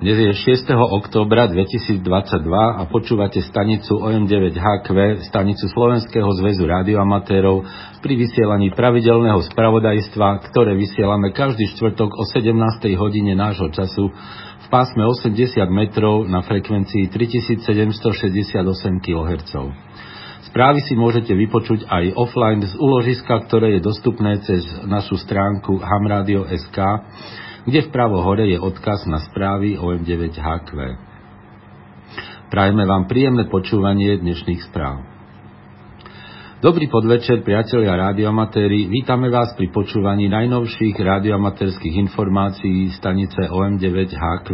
Dnes je 6. októbra 2022 a počúvate stanicu OM9HQ, stanicu Slovenského zväzu radioamatérov pri vysielaní pravidelného spravodajstva, ktoré vysielame každý štvrtok o 17. hodine nášho času v pásme 80 metrov na frekvencii 3768 kHz. Správy si môžete vypočuť aj offline z úložiska, ktoré je dostupné cez našu stránku hamradio.sk kde vpravo hore je odkaz na správy OM9HQ. Prajeme vám príjemné počúvanie dnešných správ. Dobrý podvečer, priatelia radioamatéri. Vítame vás pri počúvaní najnovších radioamatérských informácií stanice OM9HQ.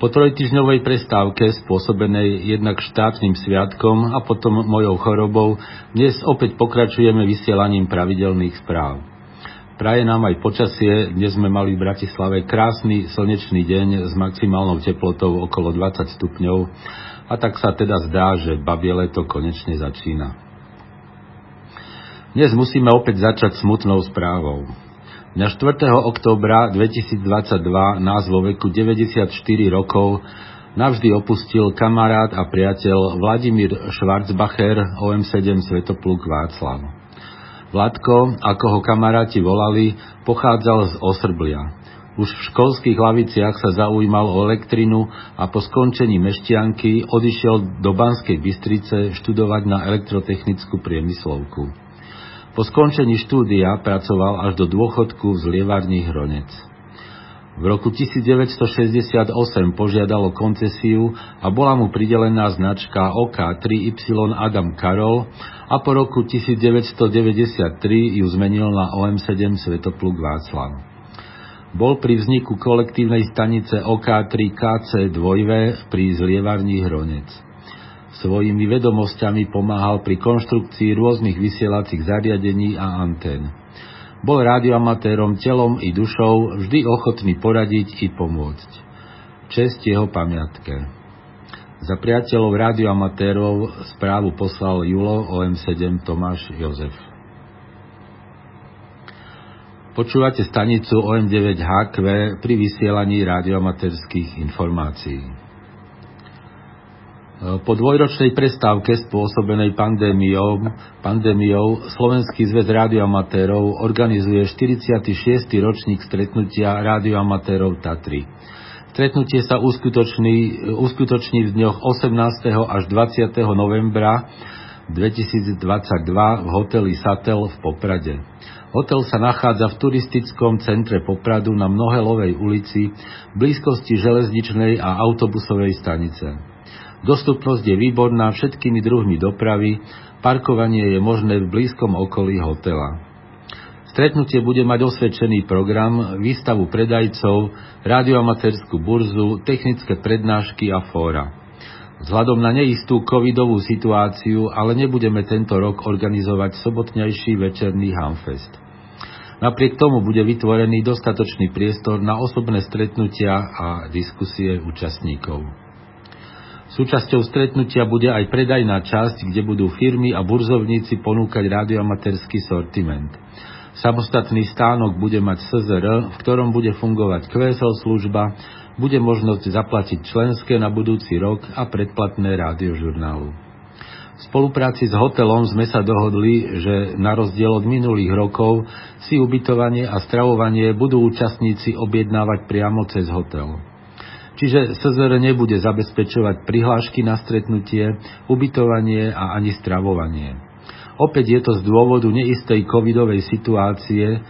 Po trojtyžňovej prestávke spôsobenej jednak štátnym sviatkom a potom mojou chorobou dnes opäť pokračujeme vysielaním pravidelných správ. Praje nám aj počasie. Dnes sme mali v Bratislave krásny slnečný deň s maximálnou teplotou okolo 20 stupňov a tak sa teda zdá, že babie leto konečne začína. Dnes musíme opäť začať smutnou správou. Dňa 4. októbra 2022 nás vo veku 94 rokov navždy opustil kamarát a priateľ Vladimír Schwarzbacher OM7 Svetopluk Václav. Vladko, ako ho kamaráti volali, pochádzal z Osrblia. Už v školských laviciach sa zaujímal o elektrinu a po skončení mešťanky odišiel do Banskej Bystrice študovať na elektrotechnickú priemyslovku. Po skončení štúdia pracoval až do dôchodku v zlievárni Hronec. V roku 1968 požiadalo koncesiu a bola mu pridelená značka OK3Y Adam Karol a po roku 1993 ju zmenil na OM7 Svetopluk Václav. Bol pri vzniku kolektívnej stanice OK3KC 2 pri zlievarni Hronec. Svojimi vedomosťami pomáhal pri konštrukcii rôznych vysielacích zariadení a antén. Bol radioamatérom telom i dušou, vždy ochotný poradiť i pomôcť. Čest jeho pamiatke. Za priateľov radioamatérov správu poslal Julo OM7 Tomáš Jozef. Počúvate stanicu OM9HQ pri vysielaní radioamatérských informácií. Po dvojročnej prestávke spôsobenej pandémiou, pandémiou Slovenský zväz rádioamatérov organizuje 46. ročník stretnutia rádioamatérov Tatry. Stretnutie sa uskutoční, uskutoční v dňoch 18. až 20. novembra 2022 v hoteli Satel v Poprade. Hotel sa nachádza v turistickom centre Popradu na Mnohelovej ulici v blízkosti železničnej a autobusovej stanice. Dostupnosť je výborná všetkými druhmi dopravy, parkovanie je možné v blízkom okolí hotela. Stretnutie bude mať osvedčený program, výstavu predajcov, radioamatérskú burzu, technické prednášky a fóra. Vzhľadom na neistú covidovú situáciu ale nebudeme tento rok organizovať sobotnejší večerný Hamfest. Napriek tomu bude vytvorený dostatočný priestor na osobné stretnutia a diskusie účastníkov. Súčasťou stretnutia bude aj predajná časť, kde budú firmy a burzovníci ponúkať radioamatérsky sortiment. Samostatný stánok bude mať SZR, v ktorom bude fungovať QSL služba, bude možnosť zaplatiť členské na budúci rok a predplatné rádiožurnálu. V spolupráci s hotelom sme sa dohodli, že na rozdiel od minulých rokov si ubytovanie a stravovanie budú účastníci objednávať priamo cez hotel. Čiže SZR nebude zabezpečovať prihlášky na stretnutie, ubytovanie a ani stravovanie. Opäť je to z dôvodu neistej covidovej situácie,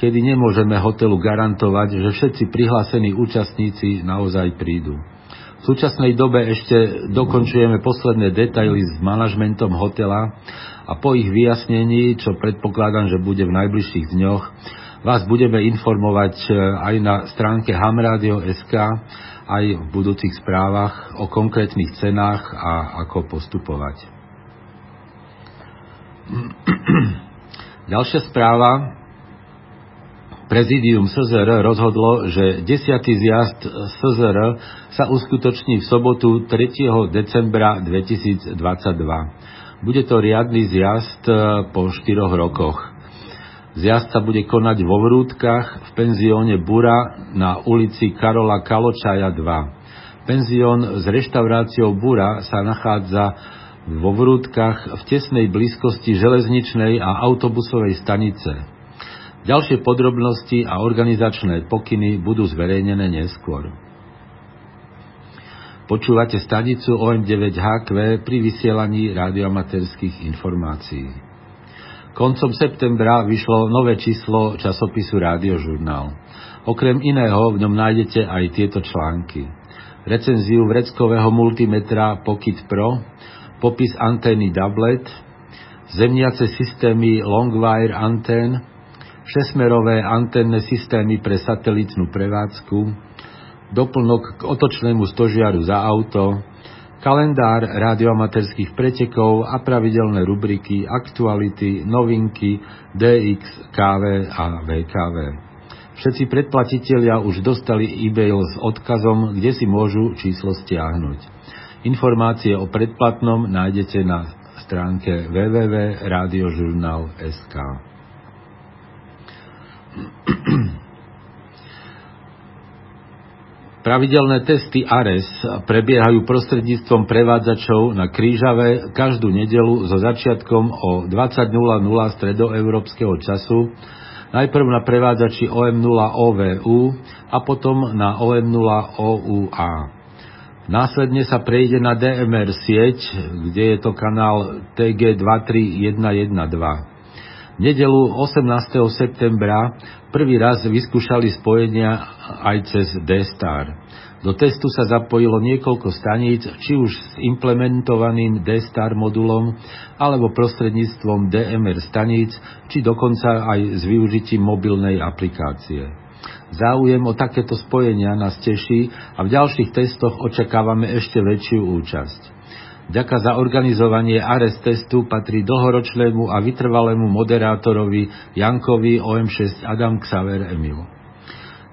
kedy nemôžeme hotelu garantovať, že všetci prihlásení účastníci naozaj prídu. V súčasnej dobe ešte dokončujeme posledné detaily s manažmentom hotela a po ich vyjasnení, čo predpokladám, že bude v najbližších dňoch, vás budeme informovať aj na stránke hamradio.sk aj v budúcich správach o konkrétnych cenách a ako postupovať. Ďalšia správa. Prezidium SZR rozhodlo, že 10. zjazd SZR sa uskutoční v sobotu 3. decembra 2022. Bude to riadny zjazd po 4 rokoch. Zjazd sa bude konať vo Vrútkach v penzióne Bura na ulici Karola Kaločaja 2. Penzión s reštauráciou Bura sa nachádza vo Vrútkach v tesnej blízkosti železničnej a autobusovej stanice. Ďalšie podrobnosti a organizačné pokyny budú zverejnené neskôr. Počúvate stanicu OM9HQ pri vysielaní radioamatérských informácií. Koncom septembra vyšlo nové číslo časopisu Rádiožurnál. Okrem iného v ňom nájdete aj tieto články. Recenziu vreckového multimetra Pocket Pro, popis antény Doublet, zemniace systémy Longwire antén, šesmerové anténne systémy pre satelitnú prevádzku, doplnok k otočnému stožiaru za auto, kalendár radioamaterských pretekov a pravidelné rubriky, aktuality, novinky, DX, KV a VKV. Všetci predplatitelia už dostali e-mail s odkazom, kde si môžu číslo stiahnuť. Informácie o predplatnom nájdete na stránke www.radiožurnal.sk. Pravidelné testy ARES prebiehajú prostredníctvom prevádzačov na Krížave každú nedelu so začiatkom o 20.00 stredoeurópskeho času, najprv na prevádzači OM0 OVU a potom na OM0 OUA. Následne sa prejde na DMR sieť, kde je to kanál TG23112. Nedelu 18. septembra Prvý raz vyskúšali spojenia aj cez D-Star. Do testu sa zapojilo niekoľko staníc, či už s implementovaným D-Star modulom, alebo prostredníctvom DMR staníc, či dokonca aj s využitím mobilnej aplikácie. Záujem o takéto spojenia nás teší a v ďalších testoch očakávame ešte väčšiu účasť. Ďaka za organizovanie ARES testu patrí dlhoročnému a vytrvalému moderátorovi Jankovi OM6 Adam Xaver Emil.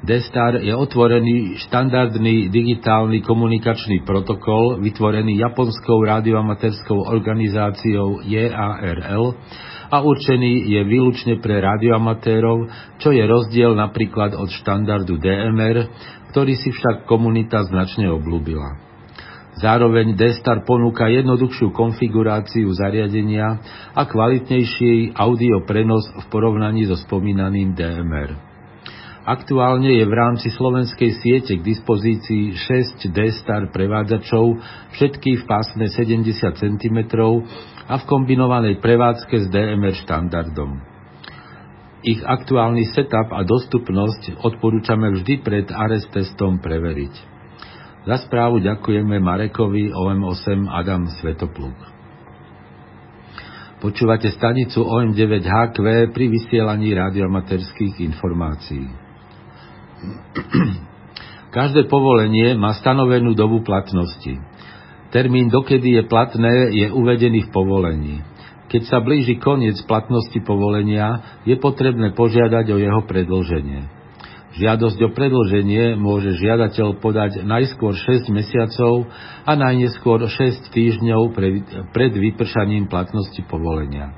Destar je otvorený štandardný digitálny komunikačný protokol vytvorený japonskou radioamatérskou organizáciou JARL a určený je výlučne pre radioamatérov, čo je rozdiel napríklad od štandardu DMR, ktorý si však komunita značne oblúbila. Zároveň D-Star ponúka jednoduchšiu konfiguráciu zariadenia a kvalitnejší audio prenos v porovnaní so spomínaným DMR. Aktuálne je v rámci slovenskej siete k dispozícii 6 D-Star prevádzačov, všetky v pásme 70 cm a v kombinovanej prevádzke s DMR štandardom. Ich aktuálny setup a dostupnosť odporúčame vždy pred ARES testom preveriť. Za správu ďakujeme Marekovi OM8 Adam Svetopluk. Počúvate stanicu OM9HQ pri vysielaní radiomaterských informácií. Každé povolenie má stanovenú dobu platnosti. Termín, dokedy je platné, je uvedený v povolení. Keď sa blíži koniec platnosti povolenia, je potrebné požiadať o jeho predlženie. Žiadosť o predlženie môže žiadateľ podať najskôr 6 mesiacov a najneskôr 6 týždňov pred vypršaním platnosti povolenia.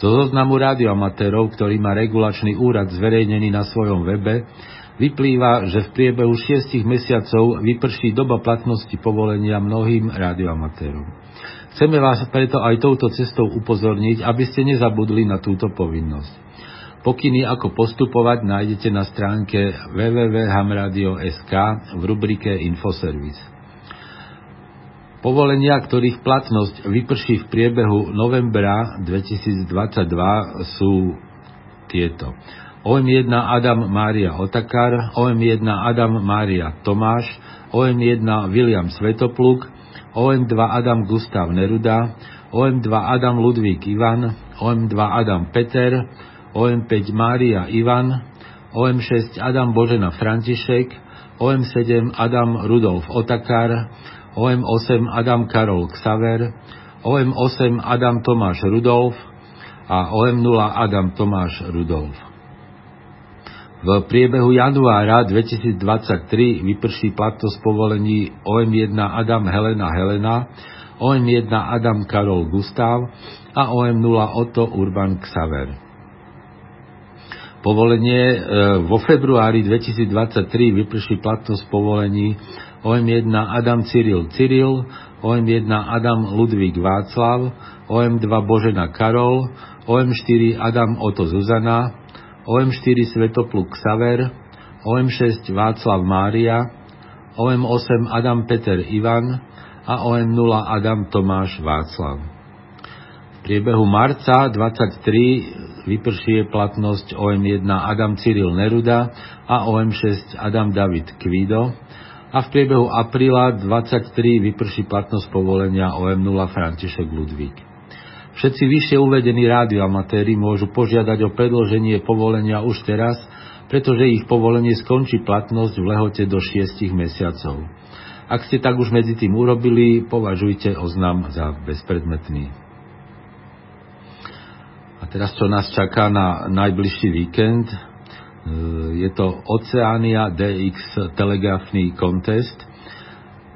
Do zoznamu radioamatérov, ktorý má regulačný úrad zverejnený na svojom webe, vyplýva, že v priebehu 6 mesiacov vyprší doba platnosti povolenia mnohým radioamatérom. Chceme vás preto aj touto cestou upozorniť, aby ste nezabudli na túto povinnosť. Pokyny, ako postupovať, nájdete na stránke www.hamradio.sk v rubrike Infoservice. Povolenia, ktorých platnosť vyprší v priebehu novembra 2022 sú tieto. OM1 Adam Mária Otakar, OM1 Adam Mária Tomáš, OM1 William Svetopluk, OM2 Adam Gustav Neruda, OM2 Adam Ludvík Ivan, OM2 Adam Peter, OM5 Mária Ivan, OM6 Adam Božena František, OM7 Adam Rudolf Otakar, OM8 Adam Karol Ksaver, OM8 Adam Tomáš Rudolf a OM0 Adam Tomáš Rudolf. V priebehu januára 2023 vyprší platnosť povolení OM1 Adam Helena Helena, OM1 Adam Karol Gustav a OM0 Otto Urban Xaver. Povolenie e, vo februári 2023 vyprší platnosť povolení OM1 Adam Cyril Cyril, OM1 Adam Ludvík Václav, OM2 Božena Karol, OM4 Adam Oto Zuzana, OM4 Svetopluk Saver, OM6 Václav Mária, OM8 Adam Peter Ivan a OM0 Adam Tomáš Václav. V priebehu marca 23 vypršie platnosť OM1 Adam Cyril Neruda a OM6 Adam David Kvido a v priebehu apríla 23 vyprší platnosť povolenia OM0 František Ludvík. Všetci vyššie uvedení rádioamatéri môžu požiadať o predloženie povolenia už teraz, pretože ich povolenie skončí platnosť v lehote do 6 mesiacov. Ak ste tak už medzi tým urobili, považujte oznam za bezpredmetný. Teraz, čo nás čaká na najbližší víkend, e, je to Oceania DX telegrafný kontest.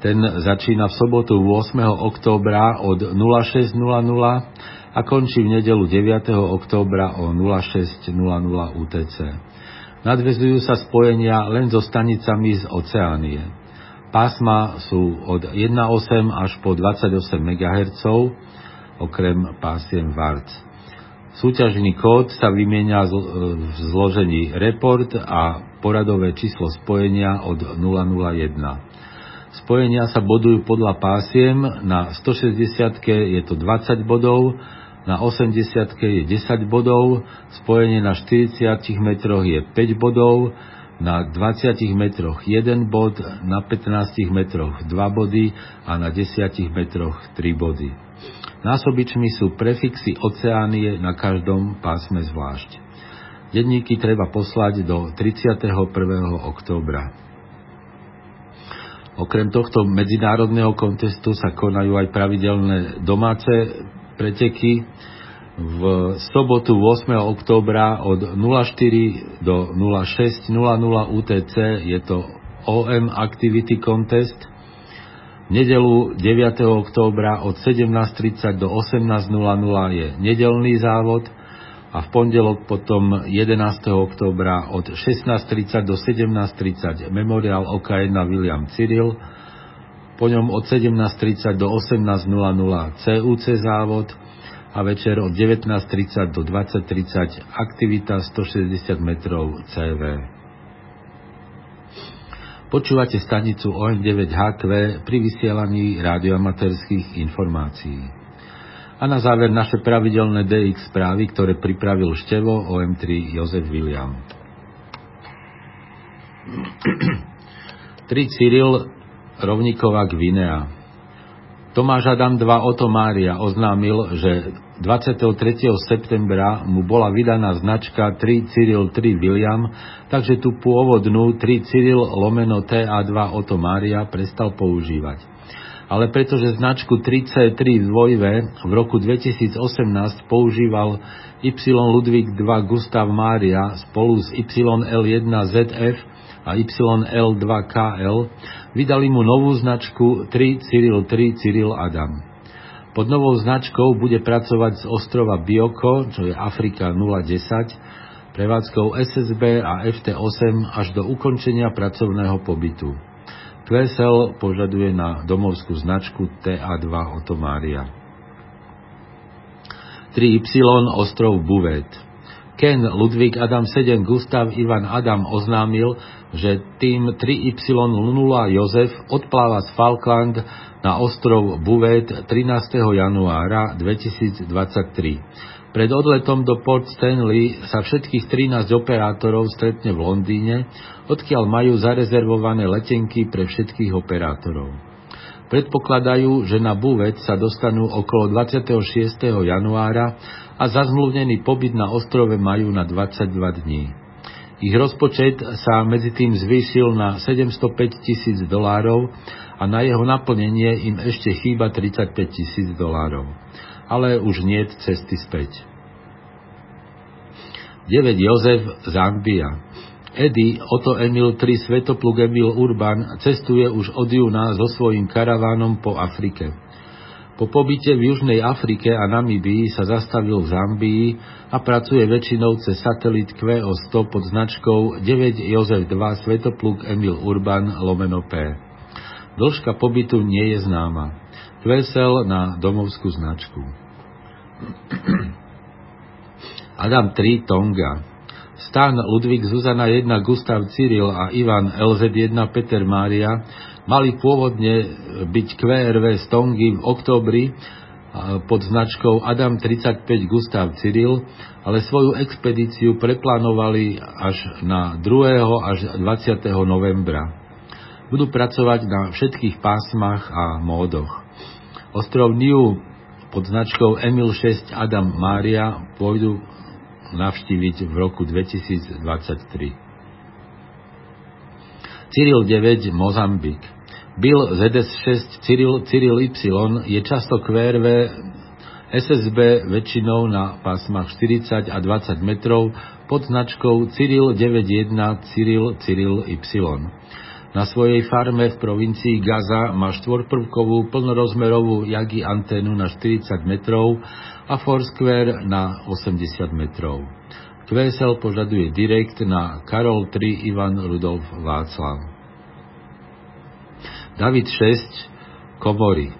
Ten začína v sobotu 8. októbra od 06.00 a končí v nedelu 9. októbra o 06.00 UTC. Nadvezujú sa spojenia len so stanicami z Oceánie. Pásma sú od 1,8 až po 28 MHz, okrem pásiem VARC. Súťažný kód sa vymieňa v zložení report a poradové číslo spojenia od 001. Spojenia sa bodujú podľa pásiem, na 160 je to 20 bodov, na 80 je 10 bodov, spojenie na 40 metroch je 5 bodov, na 20 metroch 1 bod, na 15 metroch 2 body a na 10 metroch 3 body. Násobičmi sú prefixy oceánie na každom pásme zvlášť. Denníky treba poslať do 31. októbra. Okrem tohto medzinárodného kontestu sa konajú aj pravidelné domáce preteky, v sobotu 8. októbra od 04 do 06.00 UTC je to OM Activity Contest. Nedelu 9. októbra od 17.30 do 18.00 je nedelný závod a v pondelok potom 11. októbra od 16.30 do 17.30 Memorial OK1 William Cyril, po ňom od 17.30 do 18.00 CUC závod, a večer od 19.30 do 20.30 aktivita 160 metrov CV. Počúvate stanicu OM9HQ pri vysielaní radioamatérských informácií. A na záver naše pravidelné DX správy, ktoré pripravil števo OM3 Jozef William. 3 Cyril Rovníková Gvinea Tomáš Adam 2 Oto Mária oznámil, že 23. septembra mu bola vydaná značka 3 Cyril 3 William, takže tú pôvodnú 3 Cyril lomeno TA2 Oto Mária prestal používať. Ale pretože značku 3C3 2V v roku 2018 používal Y Ludvík 2 Gustav Mária spolu s YL1 ZF a YL2KL, vydali mu novú značku 3 Cyril 3 Cyril Adam. Pod novou značkou bude pracovať z ostrova Bioko, čo je Afrika 010, prevádzkou SSB a FT8 až do ukončenia pracovného pobytu. QSL požaduje na domovskú značku TA2 Otomária. 3Y ostrov Buvet Ken Ludvík Adam 7 Gustav Ivan Adam oznámil, že tým 3Y0 Jozef odpláva z Falkland na ostrov Buvet 13. januára 2023. Pred odletom do Port Stanley sa všetkých 13 operátorov stretne v Londýne, odkiaľ majú zarezervované letenky pre všetkých operátorov. Predpokladajú, že na Buvet sa dostanú okolo 26. januára a zazmluvnený pobyt na ostrove majú na 22 dní. Ich rozpočet sa medzi tým zvýšil na 705 tisíc dolárov a na jeho naplnenie im ešte chýba 35 tisíc dolárov. Ale už nie cesty späť. 9 Jozef Zambia Edy Oto Emil 3 Svetopluk Emil Urban cestuje už od júna so svojím karavánom po Afrike. Po pobyte v Južnej Afrike a Namibii sa zastavil v Zambii a pracuje väčšinou cez satelit QO100 pod značkou 9 Jozef 2 Svetopluk Emil Urban lomeno P. Dĺžka pobytu nie je známa. Kvesel na domovskú značku. Adam 3 Tonga Stan Ludvík Zuzana 1 Gustav Cyril a Ivan LZ1 Peter Mária mali pôvodne byť QRV Stongy v októbri pod značkou Adam 35 Gustav Cyril, ale svoju expedíciu preplánovali až na 2. až 20. novembra. Budú pracovať na všetkých pásmach a módoch. Ostrov Niu pod značkou Emil 6 Adam Mária pôjdu navštíviť v roku 2023. Cyril 9 Mozambik. Bill ZS6 Cyril, Cyril Y je často QRV SSB väčšinou na pásmach 40 a 20 metrov pod značkou Cyril 91 Cyril Cyril Y. Na svojej farme v provincii Gaza má štvorprvkovú plnorozmerovú Yagi anténu na 40 metrov a Foursquare na 80 metrov. QSL požaduje direkt na Karol 3 Ivan Rudolf Václav. David 6 Komory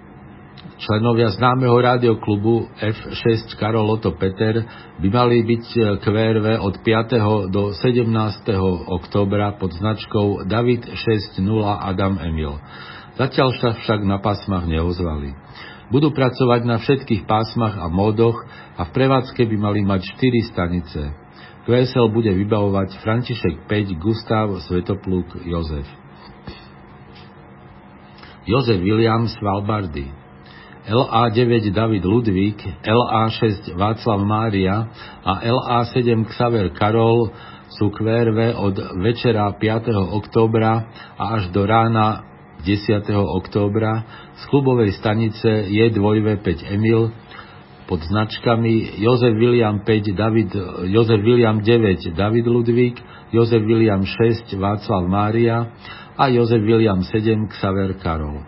Členovia známeho rádioklubu F6 Karol Otto Peter by mali byť QRV od 5. do 17. októbra pod značkou David 6.0 Adam Emil. Zatiaľ sa však na pásmach neozvali. Budú pracovať na všetkých pásmach a módoch a v prevádzke by mali mať 4 stanice. QSL bude vybavovať František 5 Gustav Svetopluk Jozef. Jozef William Svalbardy LA9 David Ludvík, LA6 Václav Mária a LA7 Xaver Karol sú QRV od večera 5. októbra a až do rána 10. októbra z klubovej stanice J2V5 Emil pod značkami Jozef William 5 David, Jozef William 9 David Ludvík, Jozef William 6 Václav Mária a Jozef William 7 Xaver Karol.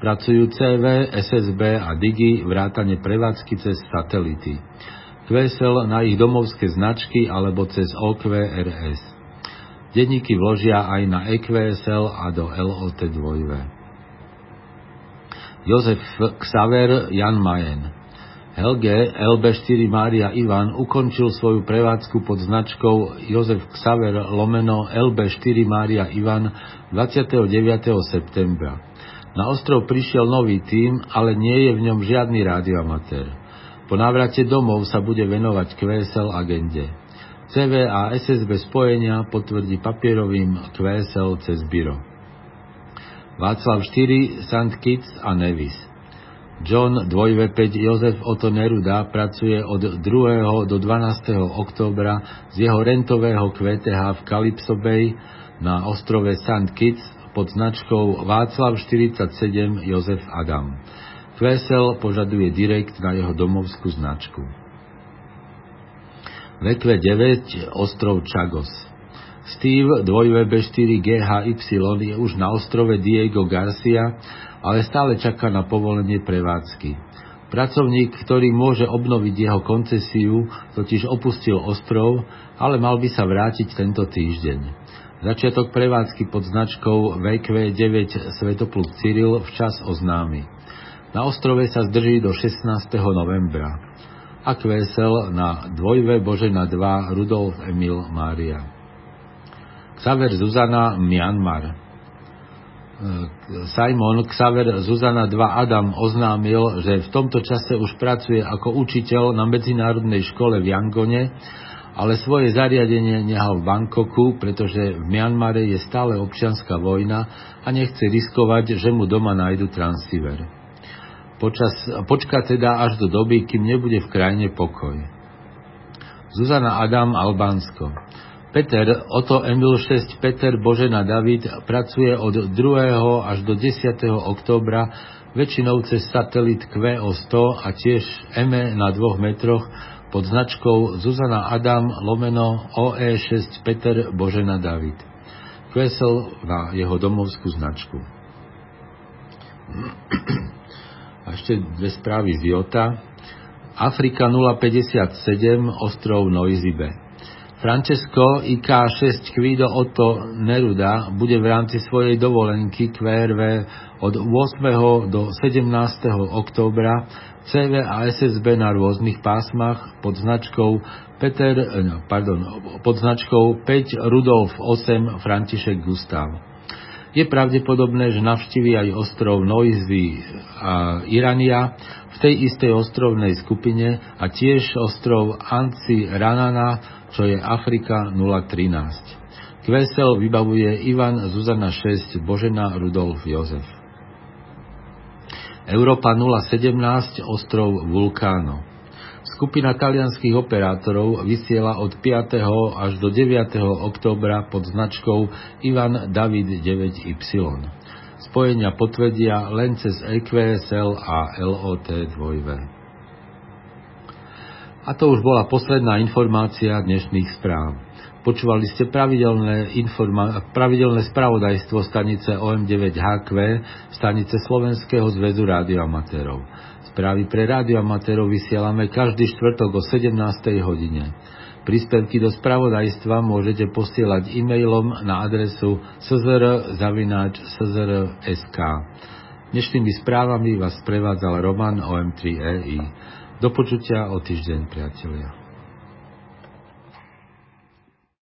Pracujú CV, SSB a Digi vrátane prevádzky cez satelity. QSL na ich domovské značky alebo cez OQRS. Denníky vložia aj na EQSL a do LOT2. Jozef Xaver Jan Majen Helge LB4 Mária Ivan ukončil svoju prevádzku pod značkou Jozef Xaver lomeno LB4 Mária Ivan 29. septembra. Na ostrov prišiel nový tím, ale nie je v ňom žiadny radioamatér. Po návrate domov sa bude venovať QSL agende. CV a SSB spojenia potvrdí papierovým QSL cez byro. Václav 4, St. Kitts a Nevis. John 2V5 Jozef Otto Neruda pracuje od 2. do 12. októbra z jeho rentového QTH v Calypso Bay na ostrove St. Kitts pod značkou Václav 47 Jozef Adam. Kvesel požaduje direkt na jeho domovskú značku. VQ 9 ostrov Chagos Steve 2VB4GHY je už na ostrove Diego Garcia ale stále čaká na povolenie prevádzky. Pracovník, ktorý môže obnoviť jeho koncesiu, totiž opustil ostrov, ale mal by sa vrátiť tento týždeň. Začiatok prevádzky pod značkou VQ9 Svetopluk Cyril včas oznámi. Na ostrove sa zdrží do 16. novembra. A kvesel na 2 Božena 2 Rudolf Emil Mária. Xaver Zuzana Myanmar Simon Xaver Zuzana 2 Adam oznámil, že v tomto čase už pracuje ako učiteľ na medzinárodnej škole v Yangone, ale svoje zariadenie nehal v Bangkoku, pretože v Mianmare je stále občianská vojna a nechce riskovať, že mu doma nájdu transceiver. Počas, počka teda až do doby, kým nebude v krajine pokoj. Zuzana Adam Albánsko Peter, Oto Emil 6 Peter Božena David pracuje od 2. až do 10. októbra väčšinou cez satelit QO100 a tiež EME na 2 metroch pod značkou Zuzana Adam lomeno OE6 Peter Božena David. QSL na jeho domovskú značku. A ešte dve správy z Jota. Afrika 057, ostrov Noizibe. Francesco IK6 Quido Otto Neruda bude v rámci svojej dovolenky QRV od 8. do 17. októbra CV a SSB na rôznych pásmach pod značkou Peter, eh, pardon, pod značkou 5 Rudolf 8 František Gustav. Je pravdepodobné, že navštíví aj ostrov Noizvy a Irania v tej istej ostrovnej skupine a tiež ostrov Anci Ranana čo je Afrika 013. Kvesel vybavuje Ivan Zuzana 6 Božena Rudolf Jozef. Európa 017 ostrov Vulkáno. Skupina talianských operátorov vysiela od 5. až do 9. októbra pod značkou Ivan David 9Y. Spojenia potvrdia len cez EQSL a LOT 2V. A to už bola posledná informácia dnešných správ. Počúvali ste pravidelné, informa- pravidelné spravodajstvo stanice OM9HQ, stanice Slovenského zväzu rádioamatérov. Správy pre rádioamatérov vysielame každý štvrtok o 17. hodine. Príspevky do spravodajstva môžete posielať e-mailom na adresu czr.sk. Dnešnými správami vás prevádzal Roman OM3EI. Do počutia o týždeň, priatelia.